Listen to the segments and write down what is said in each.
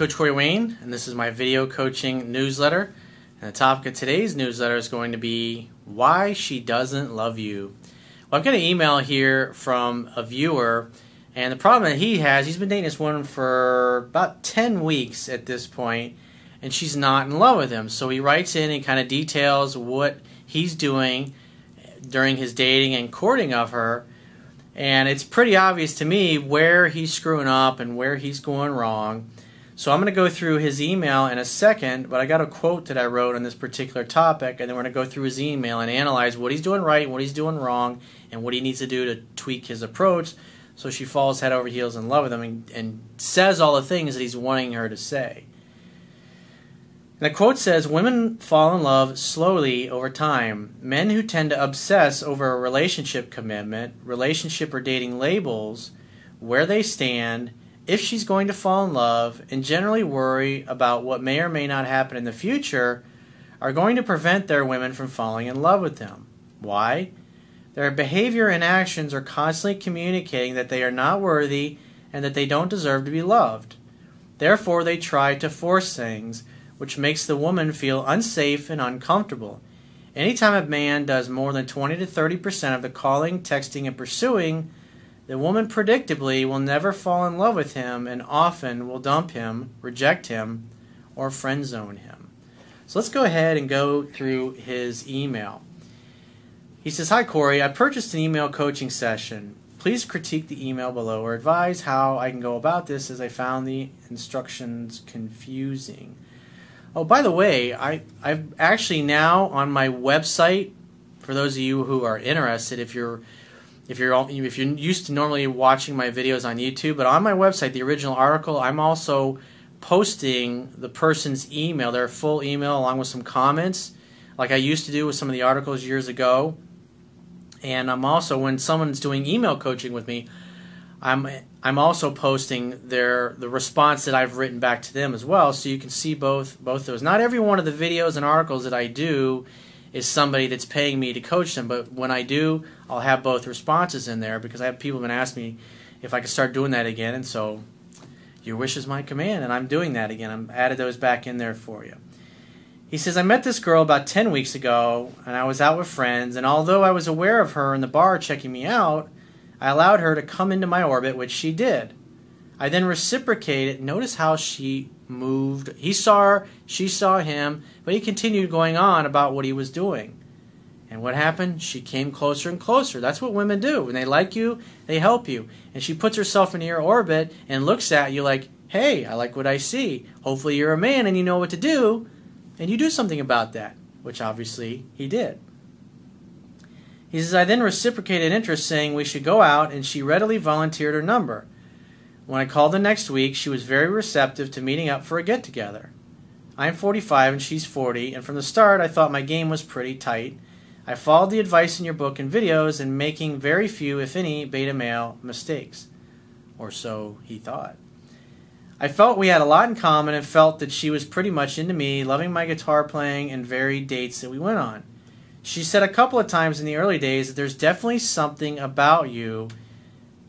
Coach Corey Wayne, and this is my video coaching newsletter. And the topic of today's newsletter is going to be Why She Doesn't Love You. Well, I've got an email here from a viewer, and the problem that he has, he's been dating this woman for about 10 weeks at this point, and she's not in love with him. So he writes in and kind of details what he's doing during his dating and courting of her. And it's pretty obvious to me where he's screwing up and where he's going wrong. So I'm going to go through his email in a second, but I got a quote that I wrote on this particular topic, and then we're going to go through his email and analyze what he's doing right, what he's doing wrong, and what he needs to do to tweak his approach so she falls head over heels in love with him and, and says all the things that he's wanting her to say. And the quote says Women fall in love slowly over time. Men who tend to obsess over a relationship commitment, relationship or dating labels, where they stand, if she's going to fall in love and generally worry about what may or may not happen in the future are going to prevent their women from falling in love with them. Why? Their behavior and actions are constantly communicating that they are not worthy and that they don't deserve to be loved. Therefore, they try to force things, which makes the woman feel unsafe and uncomfortable. Anytime a man does more than 20 to 30 percent of the calling, texting, and pursuing, the woman predictably will never fall in love with him and often will dump him, reject him, or friend zone him. So let's go ahead and go through his email. He says, Hi Corey, I purchased an email coaching session. Please critique the email below or advise how I can go about this as I found the instructions confusing. Oh, by the way, I, I've actually now on my website, for those of you who are interested, if you're if you're if you're used to normally watching my videos on YouTube, but on my website, the original article, I'm also posting the person's email, their full email, along with some comments, like I used to do with some of the articles years ago. And I'm also when someone's doing email coaching with me, I'm I'm also posting their the response that I've written back to them as well, so you can see both both those. Not every one of the videos and articles that I do is somebody that's paying me to coach them. But when I do, I'll have both responses in there because I have people been asking me if I could start doing that again. And so your wish is my command, and I'm doing that again. I'm added those back in there for you. He says, I met this girl about 10 weeks ago, and I was out with friends, and although I was aware of her in the bar checking me out, I allowed her to come into my orbit, which she did. I then reciprocated. Notice how she moved. He saw her, she saw him, but he continued going on about what he was doing. And what happened? She came closer and closer. That's what women do. When they like you, they help you. And she puts herself in your orbit and looks at you like, hey, I like what I see. Hopefully you're a man and you know what to do, and you do something about that, which obviously he did. He says, I then reciprocated interest, saying we should go out, and she readily volunteered her number. When I called the next week, she was very receptive to meeting up for a get together. I am 45 and she's 40, and from the start I thought my game was pretty tight. I followed the advice in your book and videos and making very few, if any, beta male mistakes. Or so he thought. I felt we had a lot in common and felt that she was pretty much into me, loving my guitar playing and varied dates that we went on. She said a couple of times in the early days that there's definitely something about you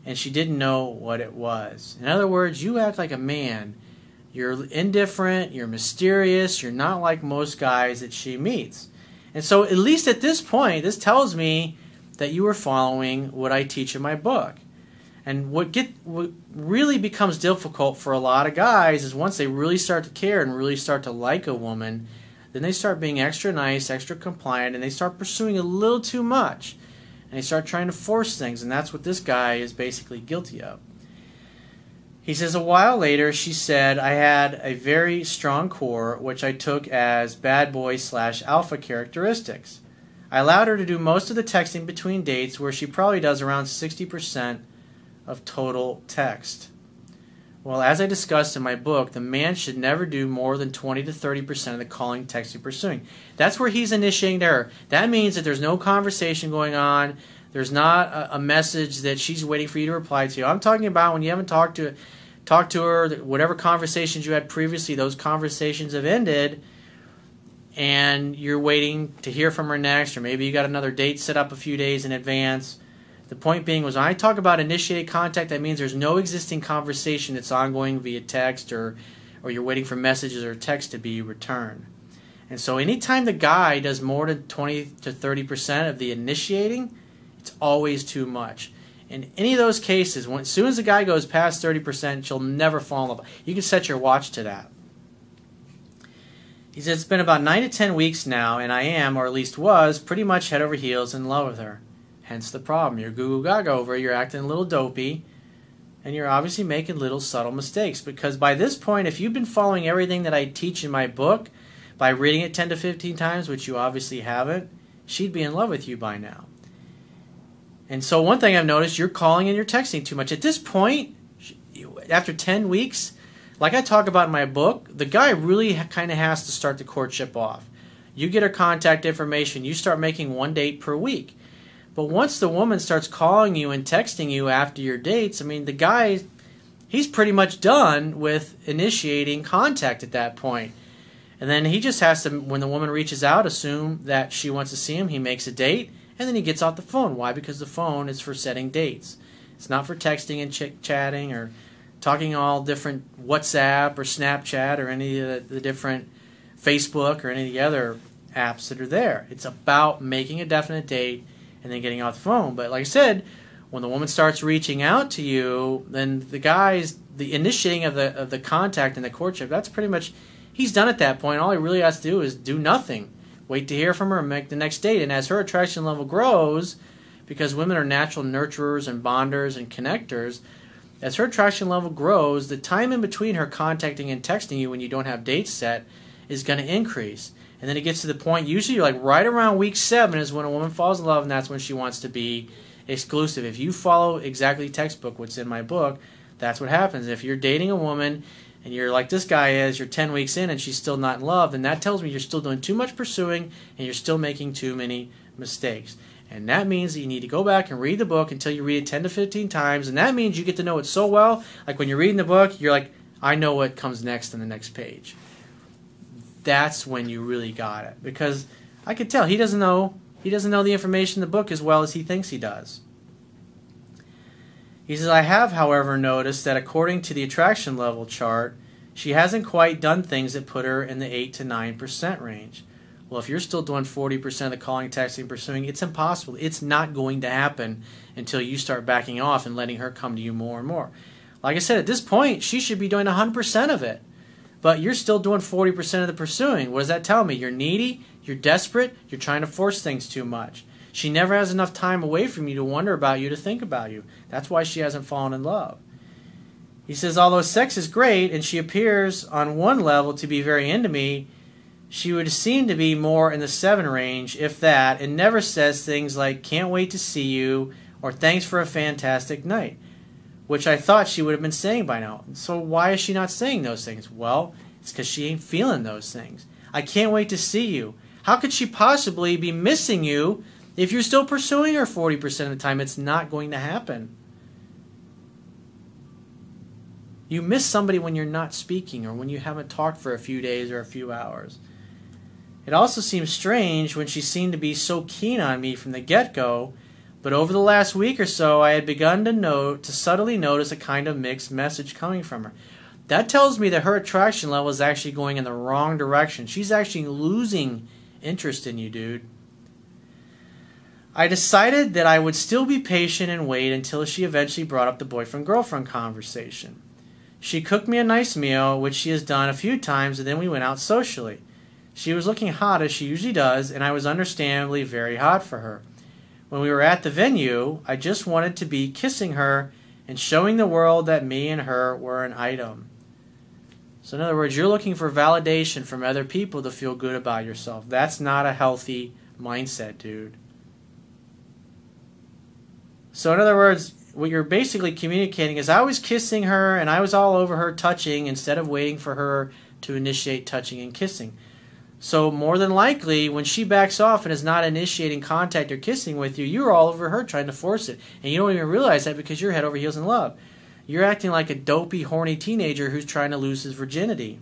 and she didn't know what it was. In other words, you act like a man. You're indifferent, you're mysterious, you're not like most guys that she meets. And so, at least at this point, this tells me that you are following what I teach in my book. And what get what really becomes difficult for a lot of guys is once they really start to care and really start to like a woman, then they start being extra nice, extra compliant, and they start pursuing a little too much and they start trying to force things, and that's what this guy is basically guilty of. He says, A while later, she said, I had a very strong core, which I took as bad boy slash alpha characteristics. I allowed her to do most of the texting between dates, where she probably does around 60% of total text. Well, as I discussed in my book, the man should never do more than 20 to 30% of the calling, texting, pursuing. That's where he's initiating error. That means that there's no conversation going on. There's not a, a, message that she's waiting for you to reply to. I'm talking about when you haven't talked to talked to her, whatever conversations you had previously, those conversations have ended and you're waiting to hear from her next or maybe you got another date set up a few days in advance the point being was when I talk about initiated contact, that means there's no existing conversation that's ongoing via text or or you're waiting for messages or text to be returned. And so anytime the guy does more than 20 to 30% of the initiating, it's always too much. In any of those cases, when, as soon as the guy goes past 30%, she'll never fall in love. You can set your watch to that. He said, It's been about 9 to 10 weeks now, and I am, or at least was, pretty much head over heels in love with her. Hence the problem. You're goo goo gaga over, you're acting a little dopey, and you're obviously making little subtle mistakes. Because by this point, if you've been following everything that I teach in my book, by reading it 10 to 15 times, which you obviously haven't, she'd be in love with you by now. And so, one thing I've noticed, you're calling and you're texting too much. At this point, after 10 weeks, like I talk about in my book, the guy really kind of has to start the courtship off. You get her contact information, you start making one date per week. But once the woman starts calling you and texting you after your dates, I mean, the guy, he's pretty much done with initiating contact at that point. And then he just has to, when the woman reaches out, assume that she wants to see him. He makes a date, and then he gets off the phone. Why? Because the phone is for setting dates. It's not for texting and ch- chatting or talking all different WhatsApp or Snapchat or any of the, the different Facebook or any of the other apps that are there. It's about making a definite date and then getting off the phone. But like I said, when the woman starts reaching out to you, then the guy's the initiating of the of the contact and the courtship. That's pretty much he's done at that point. All he really has to do is do nothing, wait to hear from her, and make the next date. And as her attraction level grows, because women are natural nurturers and bonders and connectors. As her attraction level grows, the time in between her contacting and texting you when you don't have dates set is going to increase. And then it gets to the point, usually like right around week seven is when a woman falls in love, and that's when she wants to be exclusive. If you follow exactly textbook what's in my book, that's what happens. If you're dating a woman and you're like this guy is, you're 10 weeks in and she's still not in love, then that tells me you're still doing too much pursuing and you're still making too many mistakes. And that means that you need to go back and read the book until you read it 10 to 15 times. And that means you get to know it so well. Like when you're reading the book, you're like, I know what comes next on the next page that's when you really got it because I could tell he doesn't know he doesn't know the information in the book as well as he thinks he does. He says, I have, however, noticed that according to the attraction level chart, she hasn't quite done things that put her in the 8 to 9% range. Well, if you're still doing 40% of the calling, texting, pursuing, it's impossible. It's not going to happen until you start backing off and letting her come to you more and more. Like I said, at this point, she should be doing 100% of it but you're still doing 40% of the pursuing. What does that tell me? You're needy, you're desperate, you're trying to force things too much. She never has enough time away from you to wonder about you, to think about you. That's why she hasn't fallen in love. He says, although sex is great and she appears on one level to be very into me, she would seem to be more in the seven range, if that, and never says things like, can't wait to see you, or thanks for a fantastic night which I thought she would have been saying by now. So why is she not saying those things? Well, it's because she ain't feeling those things. I can't wait to see you. How could she possibly be missing you if you're still pursuing her 40% of the time? It's not going to happen. You miss somebody when you're not speaking or when you haven't talked for a few days or a few hours. It also seems strange when she seemed to be so keen on me from the get go but over the last week or so, I had begun to note to subtly notice a kind of mixed message coming from her. That tells me that her attraction level is actually going in the wrong direction. She's actually losing interest in you, dude. I decided that I would still be patient and wait until she eventually brought up the boyfriend girlfriend conversation. She cooked me a nice meal, which she has done a few times, and then we went out socially. She was looking hot as she usually does, and I was understandably very hot for her. When we were at the venue, I just wanted to be kissing her and showing the world that me and her were an item. So, in other words, you're looking for validation from other people to feel good about yourself. That's not a healthy mindset, dude. So, in other words, what you're basically communicating is I was kissing her and I was all over her touching instead of waiting for her to initiate touching and kissing. So more than likely, when she backs off and is not initiating contact or kissing with you, you're all over her trying to force it, and you don't even realize that because you're head over heels in love. You're acting like a dopey, horny teenager who's trying to lose his virginity.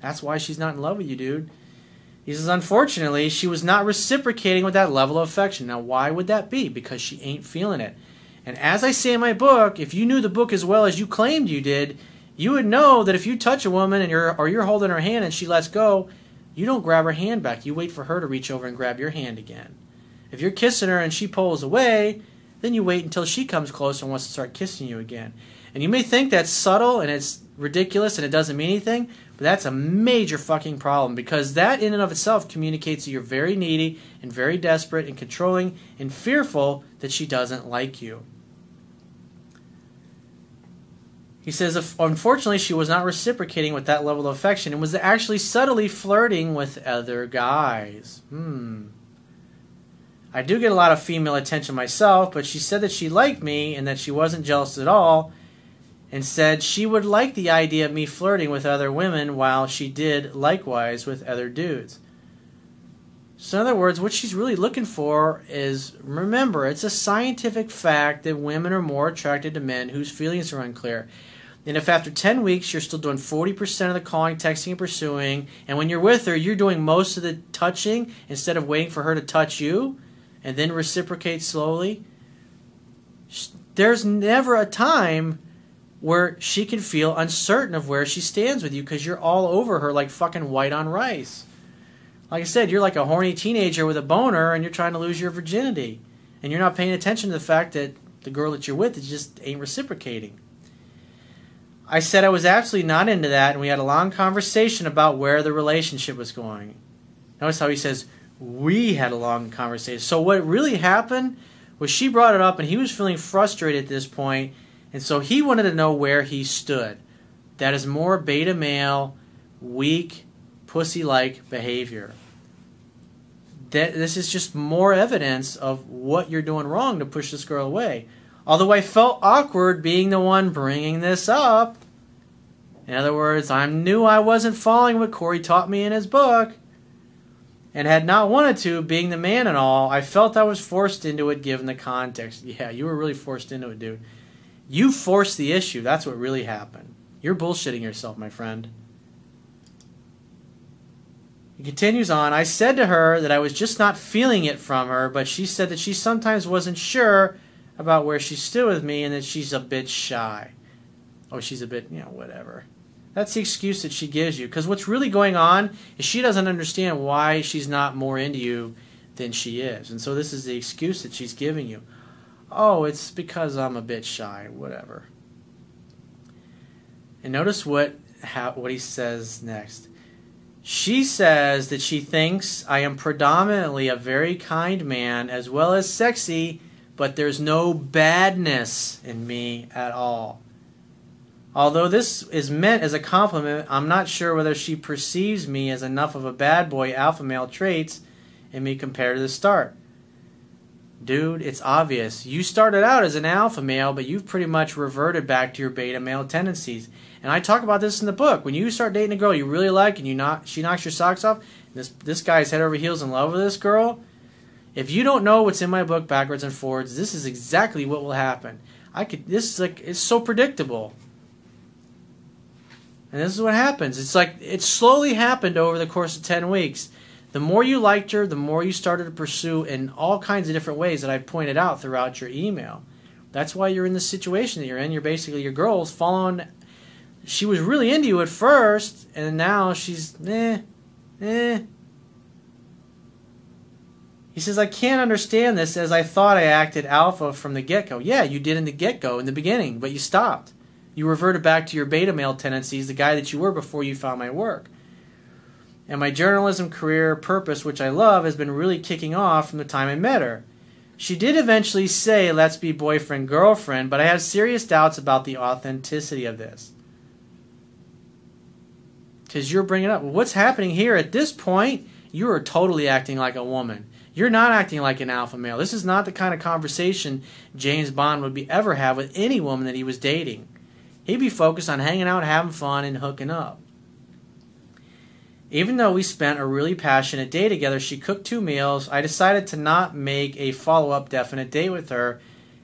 That's why she's not in love with you, dude. He says, unfortunately, she was not reciprocating with that level of affection. Now, why would that be? Because she ain't feeling it. And as I say in my book, if you knew the book as well as you claimed you did, You would know that if you touch a woman and you're or you're holding her hand and she lets go, you don't grab her hand back. You wait for her to reach over and grab your hand again. If you're kissing her and she pulls away, then you wait until she comes close and wants to start kissing you again. And you may think that's subtle and it's ridiculous and it doesn't mean anything, but that's a major fucking problem because that in and of itself communicates that you're very needy and very desperate and controlling and fearful that she doesn't like you. He says, unfortunately, she was not reciprocating with that level of affection and was actually subtly flirting with other guys. Hmm. I do get a lot of female attention myself, but she said that she liked me and that she wasn't jealous at all, and said she would like the idea of me flirting with other women while she did likewise with other dudes. So, in other words, what she's really looking for is remember, it's a scientific fact that women are more attracted to men whose feelings are unclear. And if after 10 weeks you're still doing 40% of the calling, texting, and pursuing, and when you're with her, you're doing most of the touching instead of waiting for her to touch you and then reciprocate slowly, there's never a time where she can feel uncertain of where she stands with you because you're all over her like fucking white on rice. Like I said, you're like a horny teenager with a boner and you're trying to lose your virginity. And you're not paying attention to the fact that the girl that you're with just ain't reciprocating. I said I was absolutely not into that, and we had a long conversation about where the relationship was going. Notice how he says, We had a long conversation. So, what really happened was she brought it up, and he was feeling frustrated at this point, and so he wanted to know where he stood. That is more beta male, weak, pussy like behavior. That, this is just more evidence of what you're doing wrong to push this girl away. Although I felt awkward being the one bringing this up. In other words, I knew I wasn't following what Corey taught me in his book. And had not wanted to, being the man and all, I felt I was forced into it given the context. Yeah, you were really forced into it, dude. You forced the issue. That's what really happened. You're bullshitting yourself, my friend. He continues on. I said to her that I was just not feeling it from her, but she said that she sometimes wasn't sure about where she stood with me and that she's a bit shy. Oh, she's a bit, you know, whatever. That's the excuse that she gives you. Because what's really going on is she doesn't understand why she's not more into you than she is. And so this is the excuse that she's giving you. Oh, it's because I'm a bit shy, whatever. And notice what how, what he says next. She says that she thinks I am predominantly a very kind man as well as sexy but there's no badness in me at all. Although this is meant as a compliment, I'm not sure whether she perceives me as enough of a bad boy alpha male traits in me compared to the start. Dude, it's obvious. You started out as an alpha male, but you've pretty much reverted back to your beta male tendencies. And I talk about this in the book. When you start dating a girl you really like and you not she knocks your socks off, this this guy's head over heels in love with this girl, if you don't know what's in my book backwards and forwards, this is exactly what will happen. I could this is like it's so predictable. And this is what happens. It's like it slowly happened over the course of 10 weeks. The more you liked her, the more you started to pursue in all kinds of different ways that I pointed out throughout your email. That's why you're in the situation that you're in. You're basically your girl's following she was really into you at first, and now she's eh, eh, he says, I can't understand this as I thought I acted alpha from the get go. Yeah, you did in the get go, in the beginning, but you stopped. You reverted back to your beta male tendencies, the guy that you were before you found my work. And my journalism career purpose, which I love, has been really kicking off from the time I met her. She did eventually say, let's be boyfriend girlfriend, but I have serious doubts about the authenticity of this. Because you're bringing up, what's happening here at this point? You are totally acting like a woman. You're not acting like an alpha male. This is not the kind of conversation James Bond would be ever have with any woman that he was dating. He'd be focused on hanging out, having fun, and hooking up. Even though we spent a really passionate day together, she cooked two meals. I decided to not make a follow up definite date with her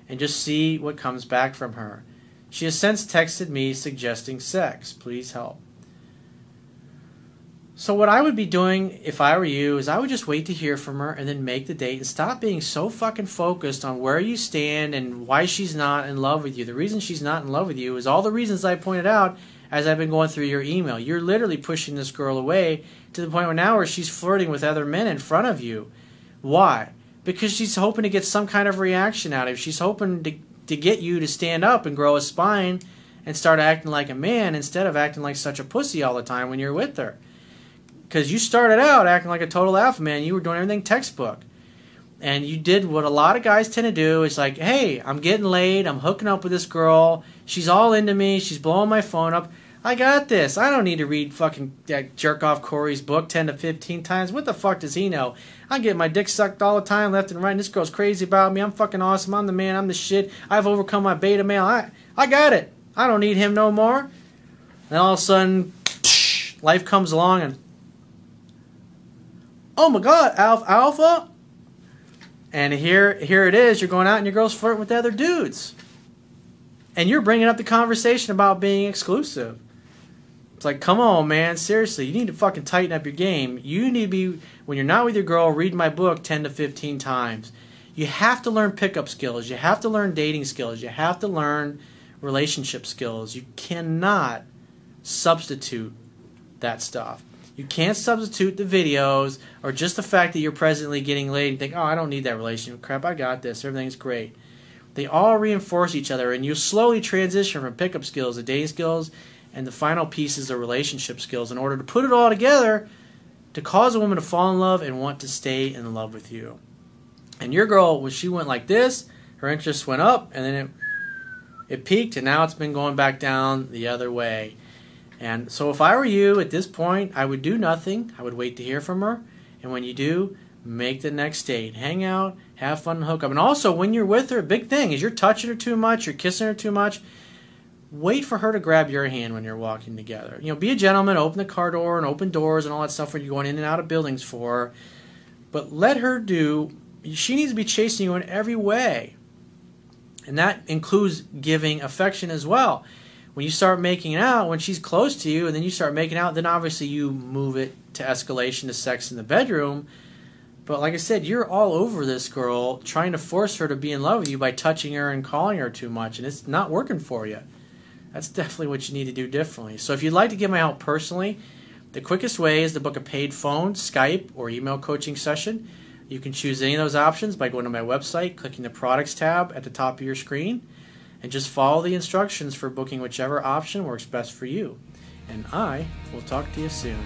and just see what comes back from her. She has since texted me suggesting sex. Please help. So what I would be doing if I were you is I would just wait to hear from her and then make the date and stop being so fucking focused on where you stand and why she's not in love with you. The reason she's not in love with you is all the reasons I pointed out as I've been going through your email. You're literally pushing this girl away to the point where now where she's flirting with other men in front of you. Why? Because she's hoping to get some kind of reaction out of you. She's hoping to, to get you to stand up and grow a spine and start acting like a man instead of acting like such a pussy all the time when you're with her. Because you started out acting like a total alpha man. You were doing everything textbook. And you did what a lot of guys tend to do. It's like, hey, I'm getting laid. I'm hooking up with this girl. She's all into me. She's blowing my phone up. I got this. I don't need to read fucking that jerk off Corey's book 10 to 15 times. What the fuck does he know? I get my dick sucked all the time, left and right. And this girl's crazy about me. I'm fucking awesome. I'm the man. I'm the shit. I've overcome my beta male. I, I got it. I don't need him no more. And all of a sudden, life comes along and, oh my god, alpha, alpha. And here, here it is. You're going out and your girl's flirting with other dudes, and you're bringing up the conversation about being exclusive. It's like, come on, man, seriously, you need to fucking tighten up your game. You need to be when you're not with your girl, read my book 10 to 15 times. You have to learn pickup skills. You have to learn dating skills. You have to learn relationship skills. You cannot substitute that stuff. You can't substitute the videos or just the fact that you're presently getting laid and think, oh, I don't need that relationship. Crap, I got this. Everything's great. They all reinforce each other, and you slowly transition from pickup skills to dating skills and the final piece is the relationship skills in order to put it all together to cause a woman to fall in love and want to stay in love with you. And your girl, when she went like this, her interest went up and then it it peaked and now it's been going back down the other way. And so if I were you at this point, I would do nothing. I would wait to hear from her. And when you do, make the next date. Hang out, have fun, hook up. And also when you're with her, big thing is you're touching her too much, you're kissing her too much wait for her to grab your hand when you're walking together. You know, be a gentleman, open the car door and open doors and all that stuff when you're going in and out of buildings for. her. But let her do. She needs to be chasing you in every way, and that includes giving affection as well. When you start making out, when she's close to you, and then you start making out, then obviously you move it to escalation to sex in the bedroom. But like I said, you're all over this girl, trying to force her to be in love with you by touching her and calling her too much, and it's not working for you that's definitely what you need to do differently. So if you'd like to get my help personally, the quickest way is to book a paid phone, Skype, or email coaching session. You can choose any of those options by going to my website, clicking the products tab at the top of your screen, and just follow the instructions for booking whichever option works best for you. And I will talk to you soon.